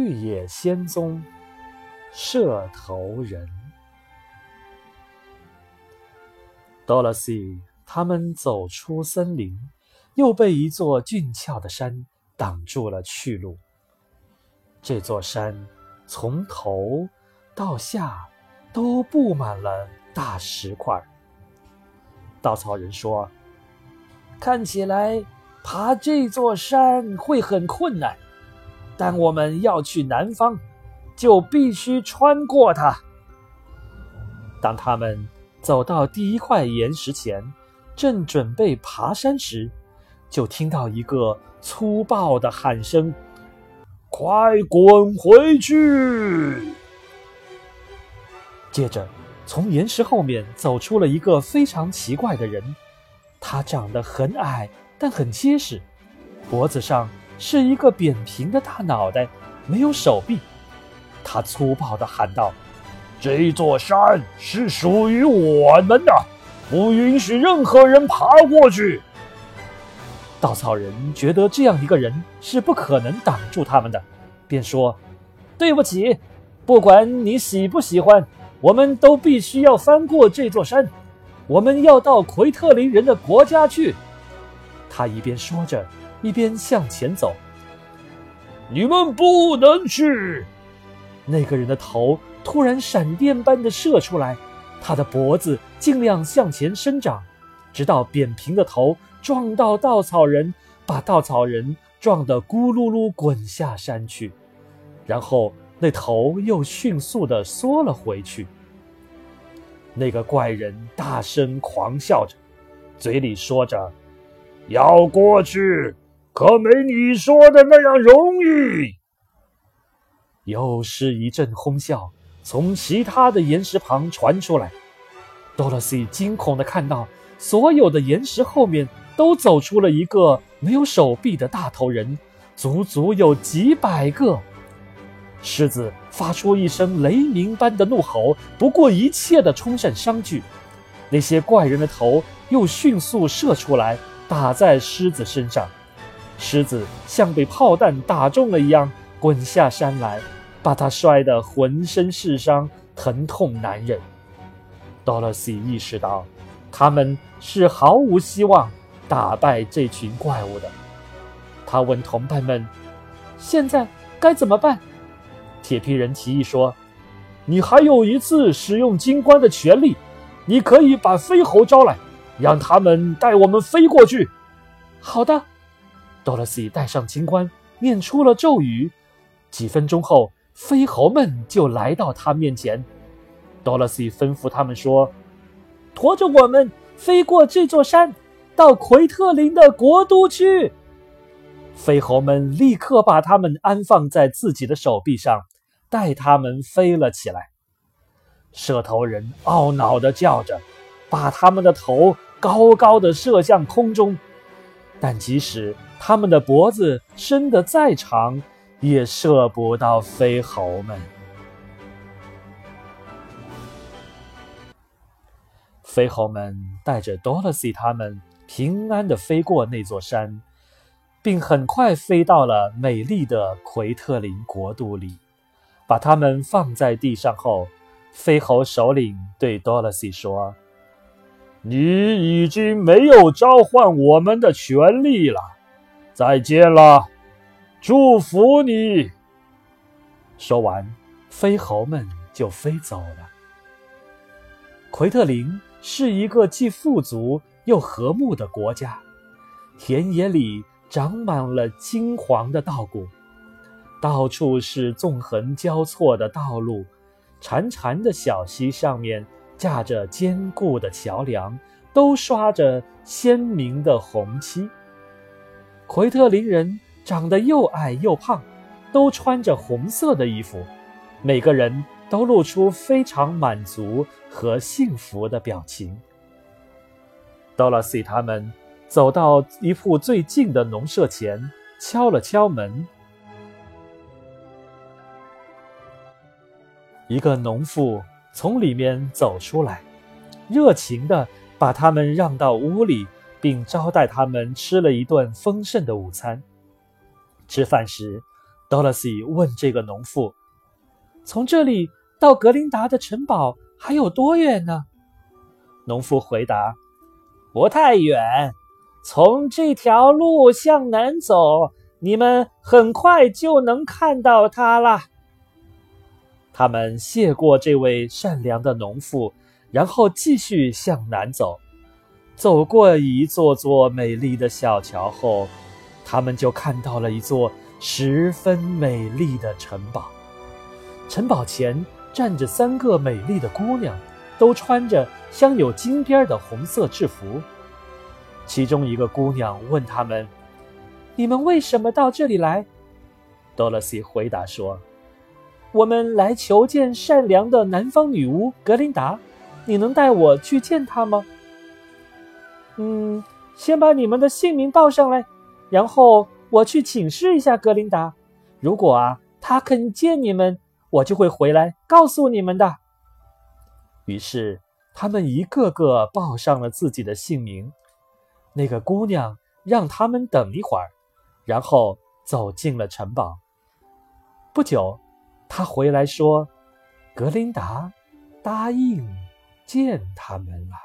绿野仙踪，射头人。Dorothy 他们走出森林，又被一座俊俏的山挡住了去路。这座山从头到下都布满了大石块。稻草人说：“看起来爬这座山会很困难，但我们要去南方，就必须穿过它。”当他们走到第一块岩石前，正准备爬山时，就听到一个粗暴的喊声：“快滚回去！”接着。从岩石后面走出了一个非常奇怪的人，他长得很矮，但很结实，脖子上是一个扁平的大脑袋，没有手臂。他粗暴地喊道：“这座山是属于我们的，不允许任何人爬过去。”稻草人觉得这样一个人是不可能挡住他们的，便说：“对不起，不管你喜不喜欢。”我们都必须要翻过这座山，我们要到奎特林人的国家去。他一边说着，一边向前走。你们不能去！那个人的头突然闪电般的射出来，他的脖子尽量向前生长，直到扁平的头撞到稻草人，把稻草人撞得咕噜噜滚下山去，然后。那头又迅速地缩了回去。那个怪人大声狂笑着，嘴里说着：“要过去，可没你说的那样容易。”又是一阵哄笑从其他的岩石旁传出来。多萝西惊恐地看到，所有的岩石后面都走出了一个没有手臂的大头人，足足有几百个。狮子发出一声雷鸣般的怒吼，不顾一切地冲向商具。那些怪人的头又迅速射出来，打在狮子身上。狮子像被炮弹打中了一样，滚下山来，把他摔得浑身是伤，疼痛难忍。多萝西意识到，他们是毫无希望打败这群怪物的。他问同伴们：“现在该怎么办？”铁皮人提议说：“你还有一次使用金冠的权利，你可以把飞猴招来，让他们带我们飞过去。”好的，多萝西带上金冠，念出了咒语。几分钟后，飞猴们就来到他面前。多萝西吩咐他们说：“驮着我们飞过这座山，到奎特林的国都去。”飞猴们立刻把他们安放在自己的手臂上，带他们飞了起来。射头人懊恼地叫着，把他们的头高高的射向空中。但即使他们的脖子伸得再长，也射不到飞猴们。飞猴们带着多萝西他们平安地飞过那座山。并很快飞到了美丽的奎特林国度里，把他们放在地上后，飞猴首领对多萝西说：“你已经没有召唤我们的权利了，再见了，祝福你。”说完，飞猴们就飞走了。奎特林是一个既富足又和睦的国家，田野里。长满了金黄的稻谷，到处是纵横交错的道路，潺潺的小溪上面架着坚固的桥梁，都刷着鲜明的红漆。奎特林人长得又矮又胖，都穿着红色的衣服，每个人都露出非常满足和幸福的表情。多拉西他们。走到一户最近的农舍前，敲了敲门。一个农妇从里面走出来，热情地把他们让到屋里，并招待他们吃了一顿丰盛的午餐。吃饭时，Dorothy 问这个农妇：“从这里到格林达的城堡还有多远呢？”农夫回答：“不太远，从这条路向南走，你们很快就能看到它了。”他们谢过这位善良的农妇，然后继续向南走。走过一座座美丽的小桥后，他们就看到了一座十分美丽的城堡。城堡前站着三个美丽的姑娘，都穿着镶有金边的红色制服。其中一个姑娘问他们：“你们为什么到这里来？”多萝西回答说。我们来求见善良的南方女巫格林达，你能带我去见她吗？嗯，先把你们的姓名报上来，然后我去请示一下格琳达。如果啊，她肯见你们，我就会回来告诉你们的。于是，他们一个个报上了自己的姓名。那个姑娘让他们等一会儿，然后走进了城堡。不久。他回来说：“格琳达答应见他们了。”